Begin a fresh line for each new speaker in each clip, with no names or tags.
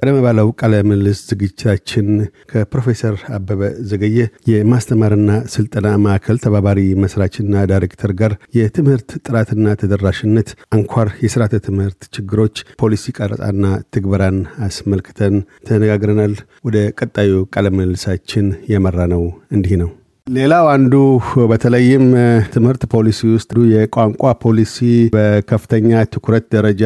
ቀደም ባለው ቃለ ምልልስ ዝግጅታችን ከፕሮፌሰር አበበ ዘገየ የማስተማርና ስልጠና ማዕከል ተባባሪ መስራችና ዳይሬክተር ጋር የትምህርት ጥራትና ተደራሽነት አንኳር የስርዓተ ትምህርት ችግሮች፣ ፖሊሲ ቀረጻና ትግበራን አስመልክተን ተነጋግረናል። ወደ ቀጣዩ ቃለ ምልልሳችን የመራ ነው እንዲህ ነው። ሌላው አንዱ በተለይም ትምህርት ፖሊሲ ውስጥ የቋንቋ ፖሊሲ በከፍተኛ ትኩረት ደረጃ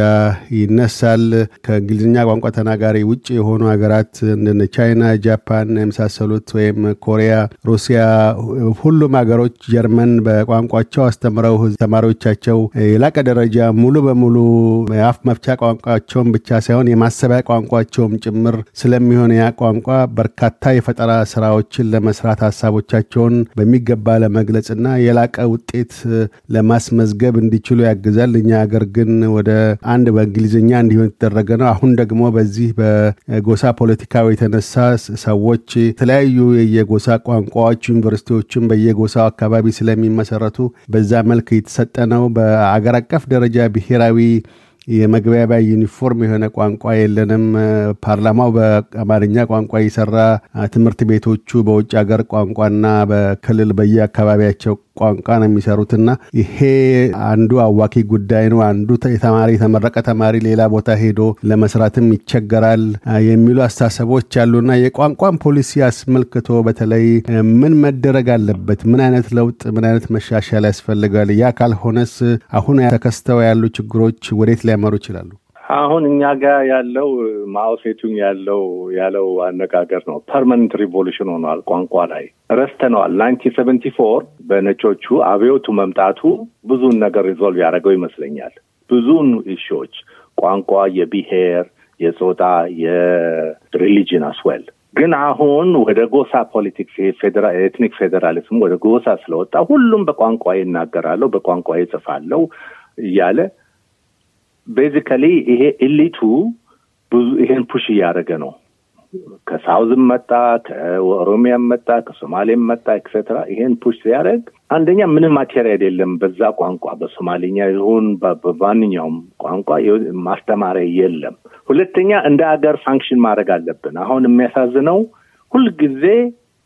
ይነሳል። ከእንግሊዝኛ ቋንቋ ተናጋሪ ውጭ የሆኑ ሀገራት እንደ ቻይና፣ ጃፓን የመሳሰሉት ወይም ኮሪያ፣ ሩሲያ፣ ሁሉም ሀገሮች ጀርመን በቋንቋቸው አስተምረው ተማሪዎቻቸው የላቀ ደረጃ ሙሉ በሙሉ የአፍ መፍቻ ቋንቋቸውን ብቻ ሳይሆን የማሰቢያ ቋንቋቸውም ጭምር ስለሚሆን ያ ቋንቋ በርካታ የፈጠራ ስራዎችን ለመስራት ሀሳቦቻቸውን በሚገባ ለመግለጽና የላቀ ውጤት ለማስመዝገብ እንዲችሉ ያግዛል። እኛ ሀገር ግን ወደ አንድ በእንግሊዝኛ እንዲሆን የተደረገ ነው። አሁን ደግሞ በዚህ በጎሳ ፖለቲካው የተነሳ ሰዎች የተለያዩ የጎሳ ቋንቋዎች ዩኒቨርሲቲዎችም በየጎሳው አካባቢ ስለሚመሰረቱ በዛ መልክ የተሰጠ ነው። በአገር አቀፍ ደረጃ ብሔራዊ የመግባቢያ ዩኒፎርም የሆነ ቋንቋ የለንም። ፓርላማው በአማርኛ ቋንቋ የሰራ ትምህርት ቤቶቹ በውጭ ሀገር ቋንቋና በክልል በየአካባቢያቸው ቋንቋ ነው የሚሰሩትና ይሄ አንዱ አዋኪ ጉዳይ ነው። አንዱ የተማሪ የተመረቀ ተማሪ ሌላ ቦታ ሄዶ ለመስራትም ይቸገራል የሚሉ አስተሳሰቦች አሉና የቋንቋን ፖሊሲ አስመልክቶ በተለይ ምን መደረግ አለበት? ምን አይነት ለውጥ፣ ምን አይነት መሻሻል ያስፈልጋል? ያ ካልሆነስ አሁን ተከስተው ያሉ ችግሮች ወዴት ሊያመሩ ይችላሉ?
አሁን እኛ ጋር ያለው ማኦ ሴቱንግ ያለው ያለው አነጋገር ነው። permanent revolution ሆኗል። ቋንቋ ላይ ረስተነዋል። nineteen seventy four በነጮቹ አብዮቱ መምጣቱ ብዙን ነገር resolve ያደረገው ይመስለኛል። ብዙን issue ዎች ቋንቋ፣ የብሔር፣ የጾታ፣ የ religion as well ግን አሁን ወደ ጎሳ politics ethnic federalism ወደ ጎሳ ስለወጣ ሁሉም በቋንቋ ይናገራለሁ፣ በቋንቋ ይጽፋለሁ እያለ basically ይሄ elite ኡ ብዙ ይሄን push እያደረገ ነው። ከ south ም መጣ፣ ከኦሮሚያም መጣ፣ ከሶማሌም መጣ etcetera ይሄን push ሲያደርግ አንደኛ ምንም material የለም በዛ ቋንቋ በሶማሌኛ ይሁን በማንኛውም ቋንቋ ማስተማሪያ የለም። ሁለተኛ እንደ ሀገር function ማድረግ አለብን። አሁን የሚያሳዝነው ሁልጊዜ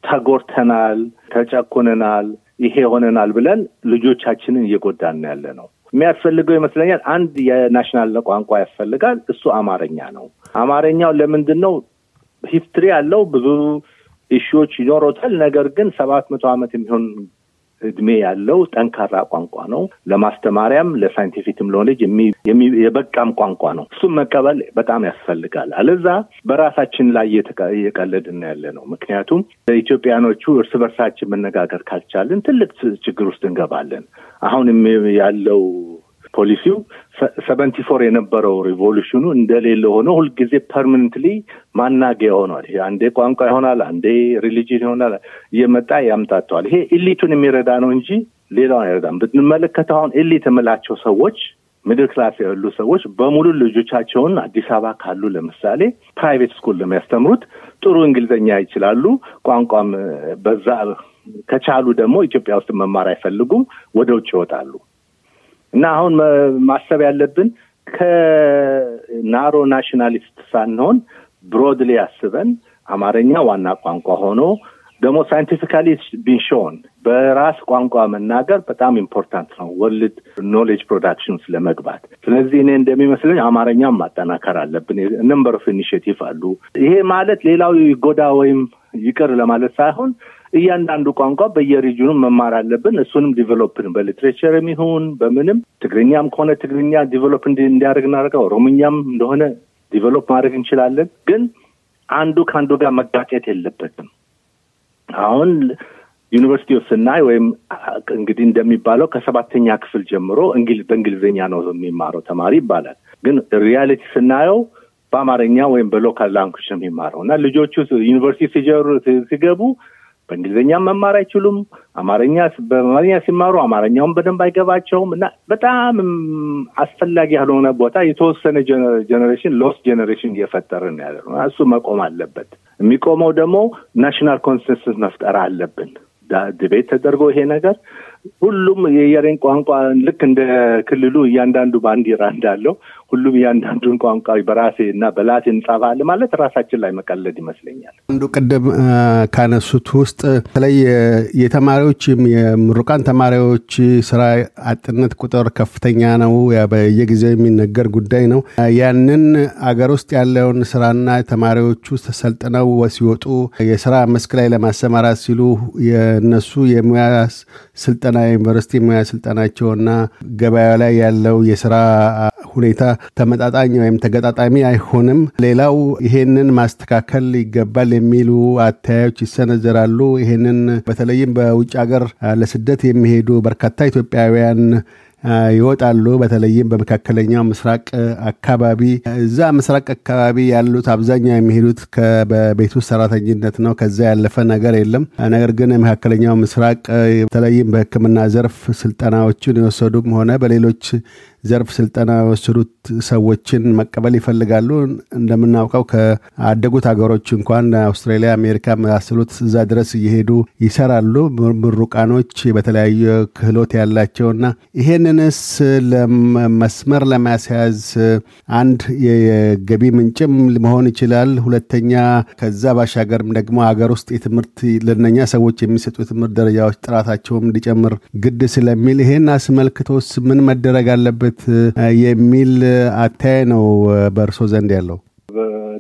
ተጎድተናል፣ ተጨቁነናል፣ ይሄ ሆነናል ብለን ልጆቻችንን እየጎዳን ያለ ነው። የሚያስፈልገው ይመስለኛል አንድ የ national ቋንቋ ያስፈልጋል። እሱ አማርኛ ነው። አማርኛው ለምንድን ነው history ያለው ብዙ issue ዎች ይኖሩታል። ነገር ግን ሰባት መቶ ዓመት የሚሆን እድሜ ያለው ጠንካራ ቋንቋ ነው። ለማስተማሪያም ለ scientific ም ለሆነች የበቃም ቋንቋ ነው። እሱም መቀበል በጣም ያስፈልጋል። አለዛ በራሳችን ላይ እየቀለድን ያለ ነው። ምክንያቱም ኢትዮጵያኖቹ እርስ በርሳችን መነጋገር ካልቻልን ትልቅ ችግር ውስጥ እንገባለን። አሁን ያለው ፖሊሲው seventy four የነበረው revolution ኑ እንደሌለ ሆኖ ሁልጊዜ permanently ማናገያ ሆኗል። አንዴ ቋንቋ ይሆናል፣ አንዴ religion ይሆናል፣ እየመጣ ያምታተዋል። ይሄ elite ኡን የሚረዳ ነው እንጂ ሌላውን አይረዳም። ብንመለከተው አሁን elite የምላቸው ሰዎች middle class ያሉ ሰዎች በሙሉ ልጆቻቸውን አዲስ አበባ ካሉ ለምሳሌ private school ለሚያስተምሩት ጥሩ እንግሊዝኛ ይችላሉ። ቋንቋም በዛ ከቻሉ ደግሞ ኢትዮጵያ ውስጥ መማር አይፈልጉም፣ ወደ ውጭ ይወጣሉ። እና አሁን ማሰብ ያለብን ከ narrow nationalist ሳንሆን broadly አስበን አማርኛ ዋና ቋንቋ ሆኖ ደግሞ scientifically ቢንሾን በራስ ቋንቋ መናገር በጣም important ነው፣ world knowledge production ለመግባት። ስለዚህ እኔ እንደሚመስለኝ አማርኛም ማጠናከር አለብን። number of initiative አሉ። ይሄ ማለት ሌላው ይጎዳ ወይም ይቅር ለማለት ሳይሆን እያንዳንዱ ቋንቋ በየሪጅኑ መማር አለብን። እሱንም develop ን በ literature ም ይሁን በምንም ትግርኛም ከሆነ ትግርኛ develop እንዲያደርግ እናደርገው፣ ኦሮምኛም እንደሆነ develop ማድረግ እንችላለን። ግን አንዱ ከአንዱ ጋር መጋጨት የለበትም። አሁን ዩኒቨርሲቲው ስናይ ወይም እንግዲህ እንደሚባለው ከሰባተኛ ክፍል ጀምሮ በእንግሊዝኛ ነው የሚማረው ተማሪ ይባላል። ግን reality ስናየው በአማርኛ ወይም በ local language ነው የሚማረው እና ልጆቹ ዩኒቨርሲቲ ሲገቡ በእንግሊዝኛም መማር አይችሉም። አማርኛ በአማርኛ ሲማሩ አማርኛውን በደንብ አይገባቸውም እና በጣም አስፈላጊ ያልሆነ ቦታ የተወሰነ generation lost generation እየፈጠርን ያለ እሱ መቆም አለበት። የሚቆመው ደግሞ national consensus መፍጠር አለብን። debate ተደርጎ ይሄ ነገር ሁሉም የየራሱን ቋንቋ ልክ እንደ ክልሉ እያንዳንዱ ባንዲራ እንዳለው ሁሉም እያንዳንዱን ቋንቋ በራሴ እና በላቲን እንጻፋለን ማለት ራሳችን ላይ መቀለድ ይመስለኛል።
አንዱ ቅድም ካነሱት ውስጥ በተለይ የተማሪዎች የምሩቃን ተማሪዎች ስራ አጥነት ቁጥር ከፍተኛ ነው። በየጊዜው የሚነገር ጉዳይ ነው። ያንን አገር ውስጥ ያለውን ስራና ተማሪዎቹ ተሰልጥነው ሲወጡ የስራ መስክ ላይ ለማሰማራት ሲሉ የነሱ የሙያ ስልጠና ዩኒቨርሲቲ ሙያ ስልጠናቸውና ገበያ ላይ ያለው የስራ ሁኔታ ተመጣጣኝ ወይም ተገጣጣሚ አይሆንም። ሌላው ይሄንን ማስተካከል ይገባል የሚሉ አተያዮች ይሰነዘራሉ። ይሄንን በተለይም በውጭ ሀገር ለስደት የሚሄዱ በርካታ ኢትዮጵያውያን ይወጣሉ። በተለይም በመካከለኛው ምስራቅ አካባቢ እዛ ምስራቅ አካባቢ ያሉት አብዛኛው የሚሄዱት በቤት ውስጥ ሰራተኝነት ነው። ከዛ ያለፈ ነገር የለም። ነገር ግን የመካከለኛው ምስራቅ በተለይም በሕክምና ዘርፍ ስልጠናዎችን የወሰዱም ሆነ በሌሎች ዘርፍ ስልጠና የወሰዱት ሰዎችን መቀበል ይፈልጋሉ። እንደምናውቀው ከአደጉት ሀገሮች እንኳን አውስትራሊያ፣ አሜሪካ መሳሰሉት እዛ ድረስ እየሄዱ ይሰራሉ። ምሩቃኖች በተለያዩ ክህሎት ያላቸውና ይሄንንስ መስመር ለማስያዝ አንድ የገቢ ምንጭም መሆን ይችላል። ሁለተኛ ከዛ ባሻገርም ደግሞ ሀገር ውስጥ የትምህርት ለነኛ ሰዎች የሚሰጡ የትምህርት ደረጃዎች ጥራታቸውም እንዲጨምር ግድ ስለሚል ይሄን አስመልክቶስ ምን መደረግ አለበት የሚል አተያይ ነው በእርሶ ዘንድ ያለው?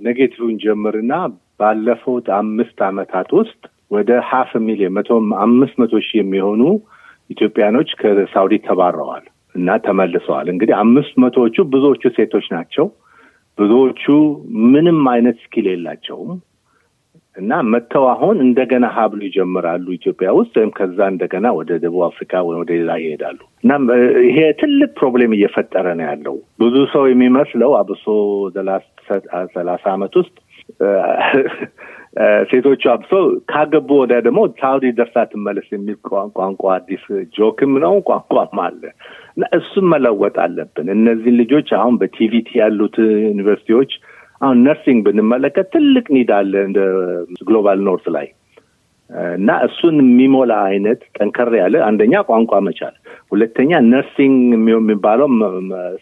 negative ኡን ጀምርና ባለፉት አምስት ዓመታት ውስጥ ወደ half million መቶ አምስት መቶ ሺህ የሚሆኑ ኢትዮጵያኖች ከሳውዲ ተባረዋል እና ተመልሰዋል። እንግዲህ አምስት መቶዎቹ ብዙዎቹ ሴቶች ናቸው። ብዙዎቹ ምንም አይነት skill የላቸውም እና መጥተው አሁን እንደገና ሀብሉ ይጀምራሉ ኢትዮጵያ ውስጥ ወይም ከዛ እንደገና ወደ ደቡብ አፍሪካ ወደ ሌላ ይሄዳሉ እና ይሄ ትልቅ problem እየፈጠረ ነው ያለው። ብዙ ሰው የሚመስለው አብሶ the last ሰላሳ ዓመት ውስጥ ሴቶቹ አብሶ ካገቡ ወዲያ ደግሞ ሳውዲ ደርሳ ትመለስ የሚል ቋንቋ አዲስ joke ም ነው ቋንቋም አለ እና እሱም መለወጥ አለብን። እነዚህን ልጆች አሁን በ TVET ያሉት ዩኒቨርሲቲዎች አሁን nursing ብንመለከት ትልቅ need አለ እንደ global north ላይ። እና እሱን የሚሞላ አይነት ጠንከር ያለ አንደኛ ቋንቋ መቻል፣ ሁለተኛ nursing የሚባለው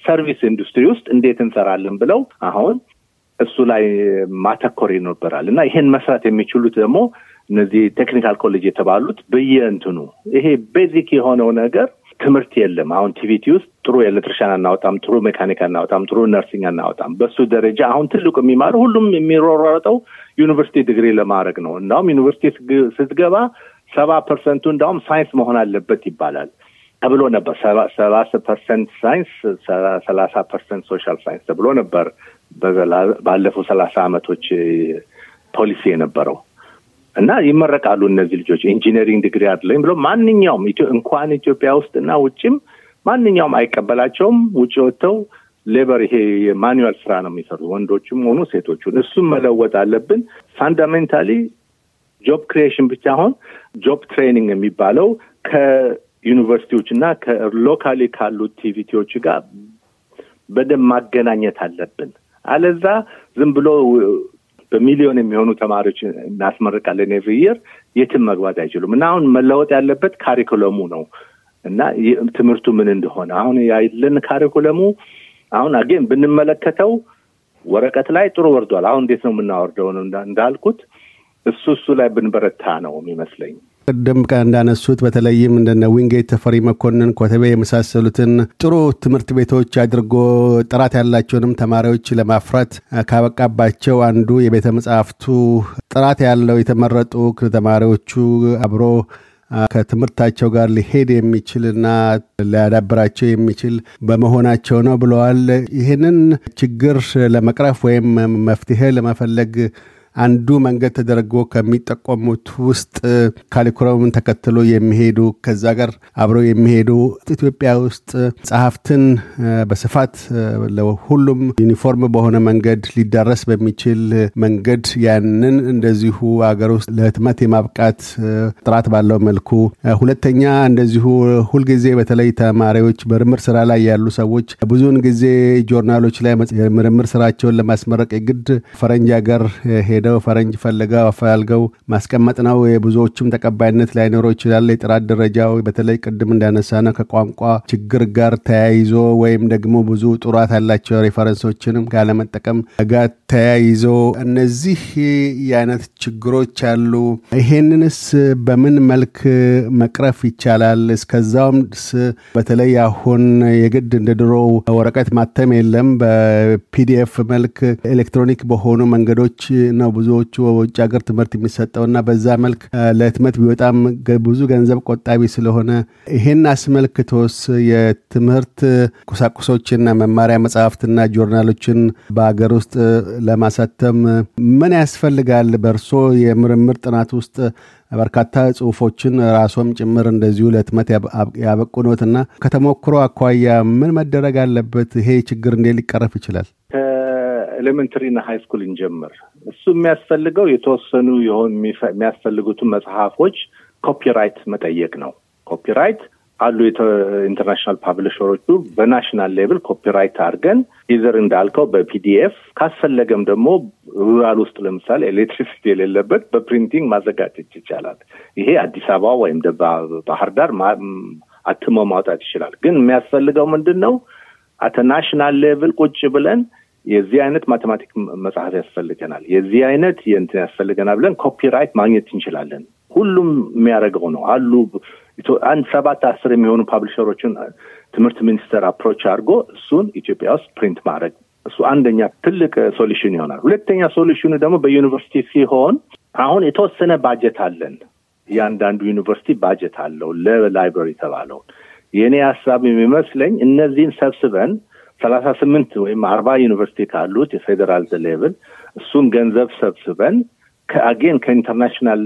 service industry ውስጥ እንዴት እንሰራለን ብለው አሁን እሱ ላይ ማተኮር ይኖርብናል። እና ይሄን መስራት የሚችሉት ደግሞ እነዚህ technical college የተባሉት በየእንትኑ ይሄ basic የሆነው ነገር ትምህርት የለም። አሁን TVET ውስጥ ጥሩ electrician አናወጣም፣ ጥሩ ሜካኒክ አናወጣም፣ ጥሩ nursing አናወጣም። በሱ ደረጃ አሁን ትልቁ የሚማረው ሁሉም የሚሯሯጠው ዩኒቨርሲቲ ዲግሪ ለማድረግ ነው። እንዳውም ዩኒቨርሲቲ ስትገባ ሰባ ፐርሰንቱ እንዳውም ሳይንስ መሆን አለበት ይባላል ተብሎ ነበር። ሰባ ፐርሰንት ሳይንስ፣ ሰላሳ ፐርሰንት social science ተብሎ ነበር ባለፉት ሰላሳ አመቶች ፖሊሲ የነበረው እና ይመረቃሉ እነዚህ ልጆች engineering degree አለኝ ብሎ ማንኛውም እንኳን ኢትዮጵያ ውስጥ እና ውጭም ማንኛውም አይቀበላቸውም። ውጭ ወጥተው labor ይሄ የ manual ስራ ነው የሚሰሩ ወንዶችም ሆኑ ሴቶቹን። እሱም መለወጥ አለብን። fundamentally job creation ብቻ አሁን job training የሚባለው ከዩኒቨርሲቲዎች እና ከ locally ካሉት TVET ዎች ጋር በደንብ ማገናኘት አለብን። አለዛ ዝም ብሎ በሚሊዮን የሚሆኑ ተማሪዎች እናስመርቃለን every የትም መግባት አይችሉም። እና አሁን መለወጥ ያለበት curriculum ኡ ነው እና ትምህርቱ ምን እንደሆነ አሁን ያለን curriculum ኡ አሁን again ብንመለከተው ወረቀት ላይ ጥሩ ወርዷል። አሁን እንዴት ነው የምናወርደው እንዳልኩት እሱ እሱ ላይ ብንበረታ ነው የሚመስለኝ።
ቅድም እንዳነሱት በተለይም እንደነ ዊንጌት ተፈሪ መኮንን፣ ኮተቤ የመሳሰሉትን ጥሩ ትምህርት ቤቶች አድርጎ ጥራት ያላቸውንም ተማሪዎች ለማፍራት ካበቃባቸው አንዱ የቤተ መጽሐፍቱ ጥራት ያለው የተመረጡ ተማሪዎቹ አብሮ ከትምህርታቸው ጋር ሊሄድ የሚችልና ሊያዳብራቸው የሚችል በመሆናቸው ነው ብለዋል። ይህንን ችግር ለመቅረፍ ወይም መፍትሄ ለመፈለግ አንዱ መንገድ ተደርጎ ከሚጠቆሙት ውስጥ curriculum ን ተከትሎ የሚሄዱ ከዛ ጋር አብረው የሚሄዱ ኢትዮጵያ ውስጥ መጽሐፍትን በስፋት ለሁሉም ዩኒፎርም በሆነ መንገድ ሊዳረስ በሚችል መንገድ ያንን እንደዚሁ አገር ውስጥ ለህትመት የማብቃት ጥራት ባለው መልኩ፣ ሁለተኛ እንደዚሁ ሁልጊዜ በተለይ ተማሪዎች ምርምር ስራ ላይ ያሉ ሰዎች ብዙውን ጊዜ ጆርናሎች ላይ የምርምር ስራቸውን ለማስመረቅ የግድ ፈረንጅ ሀገር ሄደው ፈረንጅ ፈልገው አፈላልገው ማስቀመጥ ነው። የብዙዎችም ተቀባይነት ላይኖረው ይችላል። የጥራት ደረጃው በተለይ ቅድም እንዳነሳ ነው ከቋንቋ ችግር ጋር ተያይዞ ወይም ደግሞ ብዙ ጥራት ያላቸው ሬፈረንሶችንም ካለመጠቀም ጋር ተያይዞ እነዚህ የአይነት ችግሮች አሉ። ይሄንንስ በምን መልክ መቅረፍ ይቻላል? እስከዛውም በተለይ አሁን የግድ እንደ ድሮ ወረቀት ማተም የለም። በ PDF መልክ ኤሌክትሮኒክ በሆኑ መንገዶች ነው ብዙዎቹ በውጭ ሀገር ትምህርት የሚሰጠውና በዛ መልክ ለህትመት ቢወጣም ብዙ ገንዘብ ቆጣቢ ስለሆነ ይሄን አስመልክቶስ የትምህርት ቁሳቁሶችና መማሪያ መጽሐፍትና ጆርናሎችን በሀገር ውስጥ ለማሳተም ምን ያስፈልጋል? በእርሶ የምርምር ጥናት ውስጥ በርካታ ጽሁፎችን ራስዎም ጭምር እንደዚሁ ለህትመት ያበቁ ከተሞክሮ አኳያ ምን መደረግ አለበት? ይሄ ችግር እንዴት ሊቀረፍ ይችላል?
ከ elementary ና high school እንጀምር። እሱ የሚያስፈልገው የተወሰኑ የሆን የሚያስፈልጉትን መጽሐፎች copyright መጠየቅ ነው። copyright አሉ international publisher ኦቹ በ national level copyright አድርገን either እንዳልከው በ PDF ካስፈለገም ደግሞ rural ውስጥ ለምሳሌ electricity የሌለበት በ printing ማዘጋጀት ይቻላል። ይሄ አዲስ አበባ ወይም ባህር ዳር አትሞ ማውጣት ይችላል። ግን የሚያስፈልገው ምንድን ነው? at a level ቁጭ ብለን የዚህ አይነት mathematic መጽሐፍ ያስፈልገናል፣ የዚህ አይነት የእንትን ያስፈልገናል ብለን copyright ማግኘት እንችላለን። ሁሉም የሚያደርገው ነው አሉ አንድ ሰባት አስር የሚሆኑ publisher ኦችን ትምህርት ሚኒስቴር approach አድርጎ እሱን ኢትዮጵያ ውስጥ print ማድረግ እሱ አንደኛ ትልቅ solution ይሆናል። ሁለተኛ solution ኑ ደግሞ በዩኒቨርሲቲ ሲሆን አሁን የተወሰነ ባጀት አለን። እያንዳንዱ ዩኒቨርሲቲ ባጀት አለው ለ library የተባለውን የእኔ ሀሳብ የሚመስለኝ እነዚህን ሰብስበን ሰላሳ ስምንት ወይም አርባ ዩኒቨርሲቲ ካሉት የ federal level እሱን ገንዘብ ሰብስበን ከ again ከ international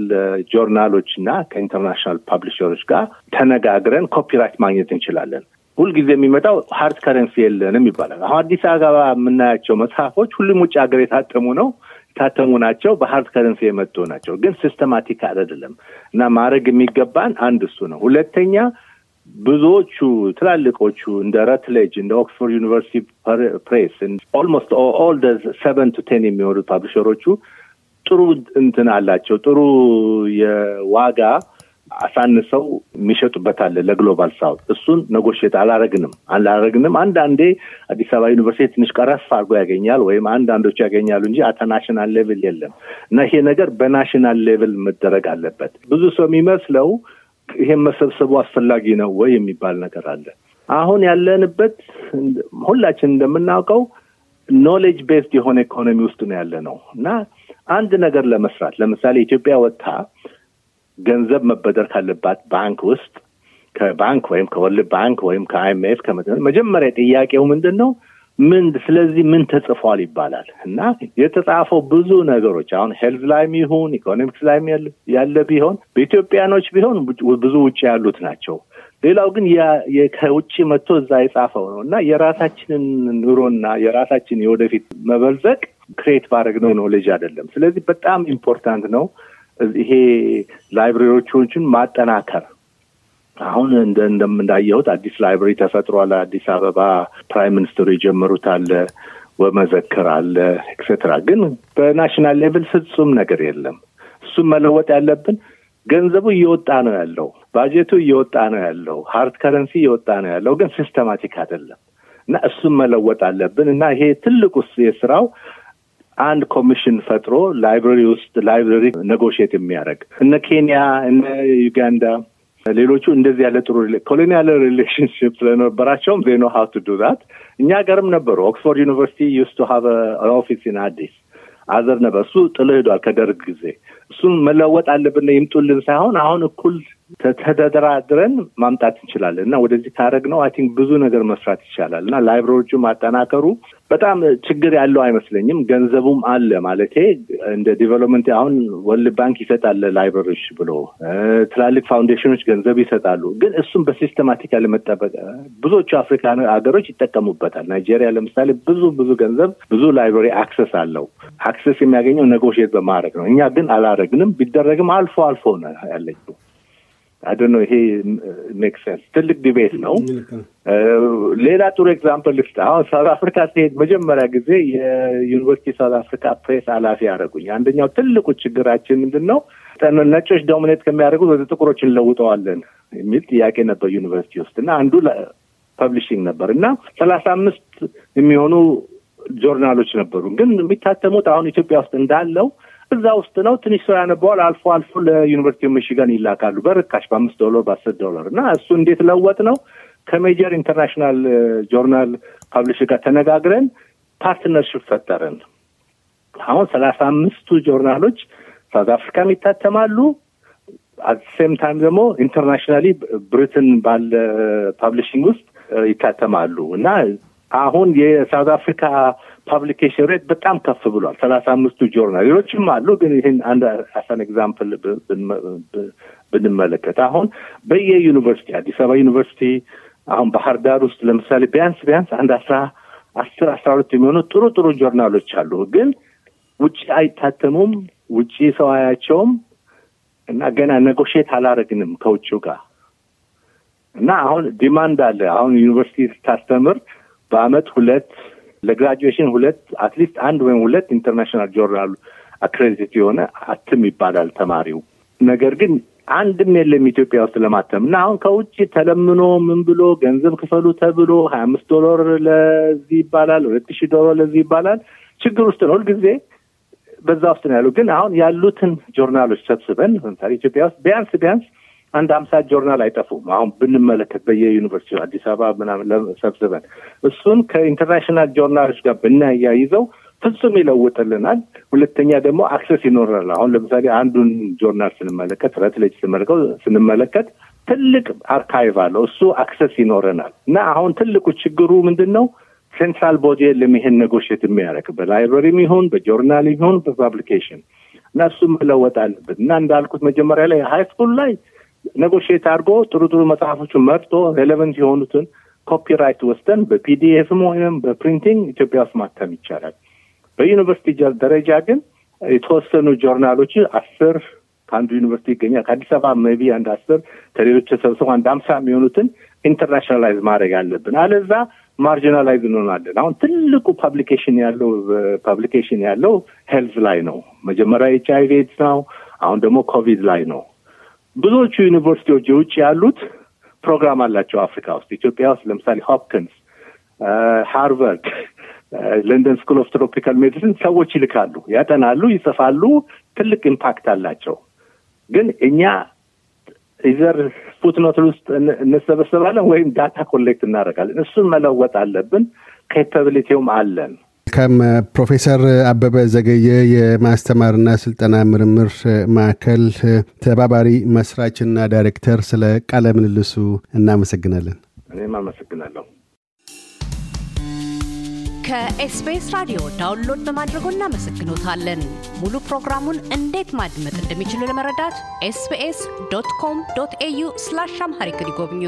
journal ኦች እና ከ international publisher ኦች ጋር ተነጋግረን copyright ማግኘት እንችላለን። ሁልጊዜ የሚመጣው hard currency የለንም ይባላል። አሁን አዲስ አበባ የምናያቸው መጽሐፎች ሁሉም ውጭ ሀገር የታተሙ ነው የታተሙ ናቸው። በ hard currency የመጡ ናቸው። ግን systematic አይደለም እና ማድረግ የሚገባን አንድ እሱ ነው። ሁለተኛ ብዙዎቹ ትላልቆቹ እንደ Routledge እንደ ኦክስፎርድ ዩኒቨርሲቲ ፕሬስ almost all seven to ten የሚሆኑት publisher ኦቹ ጥሩ እንትን አላቸው። ጥሩ የዋጋ አሳንሰው የሚሸጡበት አለ ለ global south። እሱን negotiate አላረግንም አላረግንም። አንዳንዴ አዲስ አበባ ዩኒቨርሲቲ ትንሽ ቀረፍ አድርጎ ያገኛል ወይም አንዳንዶቹ ያገኛሉ እንጂ at a national level የለም እና ይሄ ነገር በ national level መደረግ አለበት። ብዙ ሰው የሚመስለው ይሄን መሰብሰቡ አስፈላጊ ነው ወይ የሚባል ነገር አለ። አሁን ያለንበት ሁላችን እንደምናውቀው knowledge based የሆነ ኢኮኖሚ ውስጥ ነው ያለ ነው እና አንድ ነገር ለመስራት ለምሳሌ ኢትዮጵያ ወጥታ ገንዘብ መበደር ካለባት ባንክ ውስጥ ከባንክ ወይም ከ World Bank ወይም ከ IMF መጀመሪያ ጥያቄው ምንድን ነው? ምን ስለዚህ ምን ተጽፏል ይባላል እና የተጻፈው ብዙ ነገሮች አሁን health ላይም ይሁን ኢኮኖሚክስ ላይም ያለ ቢሆን በኢትዮጵያኖች ቢሆን ብዙ ውጭ ያሉት ናቸው። ሌላው ግን ከውጭ መጥቶ እዛ የጻፈው ነው እና የራሳችንን ኑሮና የራሳችን የወደፊት መበልጸግ create ባደረግነው knowledge አይደለም። ስለዚህ በጣም important ነው ይሄ library ዎችን ማጠናከር። አሁን እንደ እንዳየሁት አዲስ library ተፈጥሯል። አዲስ አበባ prime minister ኡ የጀመሩት አለ፣ ወመዘክር አለ etcetera። ግን በ national level ፍጹም ነገር የለም። እሱም መለወጥ ያለብን ገንዘቡ እየወጣ ነው ያለው፣ ባጀቱ እየወጣ ነው ያለው፣ hard currency እየወጣ ነው ያለው፣ ግን systematic አይደለም እና እሱም መለወጥ አለብን እና ይሄ ትልቁ የስራው አንድ ኮሚሽን ፈጥሮ library ውስጥ library negotiate የሚያደርግ እነ ኬንያ እነ ዩጋንዳ ሌሎቹ እንደዚህ ያለ ጥሩ colonial relationship ስለነበራቸውም ዜኖ ሀው ቱ ዱ ዛት እኛ ሀገርም ነበሩ። ኦክስፎርድ ዩኒቨርሲቲ used to have office in አዲስ አዘር ነበር። እሱ ጥሎ ሄዷል ከደርግ ጊዜ። እሱን መለወጥ አለብን ይምጡልን ሳይሆን አሁን እኩል ተደራድረን ማምጣት እንችላለን እና ወደዚህ ካረግ ነው I think ብዙ ነገር መስራት ይቻላል እና library ዎቹ ማጠናከሩ በጣም ችግር ያለው አይመስለኝም። ገንዘቡም አለ ማለቴ እንደ development አሁን World Bank ይሰጣል library ዎች ብሎ ትላልቅ foundation ኦች ገንዘብ ይሰጣሉ። ግን እሱም በ systematic ያለመጠበቅ ብዙዎቹ አፍሪካ ሀገሮች ይጠቀሙበታል። ናይጄሪያ ለምሳሌ ብዙ ብዙ ገንዘብ ብዙ library access አለው። access የሚያገኘው negotiate በማድረግ ነው። እኛ ግን አላረግንም። ቢደረግም አልፎ አልፎ ነው ያለችው። I don't know ይሄ make sense ትልቅ debate ነው። ሌላ ጥሩ example ልስጥ። አሁን South Africa ሲሄድ መጀመሪያ ጊዜ የዩኒቨርሲቲ South Africa Press ኃላፊ ያደረጉኝ። አንደኛው ትልቁ ችግራችን ምንድን ነው? ነጮች dominate ከሚያደርጉት ወደ ጥቁሮች እንለውጠዋለን የሚል ጥያቄ ነበር ዩኒቨርሲቲ ውስጥ እና አንዱ publishing ነበር እና ሰላሳ አምስት የሚሆኑ ጆርናሎች ነበሩ። ግን የሚታተሙት አሁን ኢትዮጵያ ውስጥ እንዳለው እዛ ውስጥ ነው። ትንሽ ሰው ያነበዋል። አልፎ አልፎ ለዩኒቨርሲቲ ሚሽጋን ይላካሉ በርካሽ በአምስት ዶላር በአስር ዶላር እና እሱ እንዴት ለወጥነው ከ major international journal publisher ጋር ተነጋግረን partnership ፈጠረን። አሁን ሰላሳ አምስቱ ጆርናሎች South Africa ም ይታተማሉ። at same time ደግሞ internationally ብሪትን ባለ publishing ውስጥ ይታተማሉ እና አሁን የ South Africa publication rate በጣም ከፍ ብሏል። ሰላሳ አምስቱ ጆርናል ሌሎችም አሉ፣ ግን ይህን አንድ as an example ብንመለከት አሁን በየዩኒቨርሲቲ አዲስ አበባ ዩኒቨርሲቲ አሁን ባህር ዳር ውስጥ ለምሳሌ ቢያንስ ቢያንስ አንድ አስራ አስር አስራ ሁለት የሚሆኑ ጥሩ ጥሩ ጆርናሎች አሉ፣ ግን ውጭ አይታተሙም። ውጭ ሰው አያቸውም እና ገና negotiate አላረግንም ከውጭው ጋር እና አሁን demand አለ። አሁን ዩኒቨርሲቲ ስታስተምር በአመት ሁለት ለ graduation ሁለት at least አንድ ወይም ሁለት international journal accredit የሆነ አትም ይባላል ተማሪው። ነገር ግን አንድም የለም ኢትዮጵያ ውስጥ ለማተም እና አሁን ከውጭ ተለምኖ ምን ብሎ ገንዘብ ክፈሉ ተብሎ ሀያ አምስት ዶላር ለዚህ ይባላል፣ ሁለት ሺህ ዶላር ለዚህ ይባላል። ችግር ውስጥ ነው ሁልጊዜ በዛ ውስጥ ነው ያለው። ግን አሁን ያሉትን ጆርናሎች ሰብስበን ለምሳሌ ኢትዮጵያ ውስጥ ቢያንስ ቢያንስ አንድ አምሳ ጆርናል አይጠፉም። አሁን ብንመለከት በየዩኒቨርሲቲ አዲስ አበባ ምናምን ሰብስበን እሱን ከ international journal ኦች ጋር ብናያይዘው ፍጹም ይለውጥልናል። ሁለተኛ ደግሞ access ይኖረናል። አሁን ለምሳሌ አንዱን ጆርናል ስንመለከት Routledge ስንመለከት ትልቅ archive አለው። እሱ access ይኖረናል እና አሁን ትልቁ ችግሩ ምንድን ነው? central body የለም ይሄን negotiate የሚያደርግ በ library ም ይሁን በጆርናል ይሁን በ publication እና እሱ መለወጥ አለብን እና እንዳልኩት መጀመሪያ ላይ high school ላይ negotiate አድርጎ ጥሩ ጥሩ መጽሐፎችን መርጦ relevant የሆኑትን copyright ወስደን በ PDF ም ወይም በ printing ኢትዮጵያ ውስጥ ማተም ይቻላል። በዩኒቨርሲቲ ደረጃ ግን የተወሰኑ ጆርናሎች አስር ከአንዱ ዩኒቨርሲቲ ይገኛል። ከአዲስ አበባ maybe አንድ አስር ከሌሎች ተሰብስበው አንድ አምሳ የሚሆኑትን internationalize ማድረግ አለብን። አለዛ marginalize እንሆናለን። አሁን ትልቁ publication ያለው publication ያለው health ላይ ነው። መጀመሪያ HIV AIDS ነው። አሁን ደግሞ ኮቪድ ላይ ነው። ብዙዎቹ ዩኒቨርሲቲዎች የውጭ ያሉት ፕሮግራም አላቸው አፍሪካ ውስጥ። ኢትዮጵያ ውስጥ ለምሳሌ ሆፕኪንስ፣ ሃርቨርድ፣ London School of Tropical Medicine ሰዎች ይልካሉ፣ ያጠናሉ፣ ይጽፋሉ። ትልቅ impact አላቸው። ግን እኛ either footnote ውስጥ እንሰበሰባለን ወይም data collect እናደርጋለን። እሱን መለወጥ አለብን። capability ውም አለን።
ከም ፕሮፌሰር አበበ ዘገየ የማስተማርና ስልጠና ምርምር ማዕከል ተባባሪ መስራችና ዳይሬክተር፣ ስለ ቃለ ምልልሱ እናመሰግናለን።
እኔም አመሰግናለሁ።
ከ SBS ራዲዮ download በማድረጎ እናመሰግኖታለን። ሙሉ ፕሮግራሙን እንዴት ማድመጥ እንደሚችሉ ለመረዳት SBS dot com dot au slash Amharic ይጎብኙ።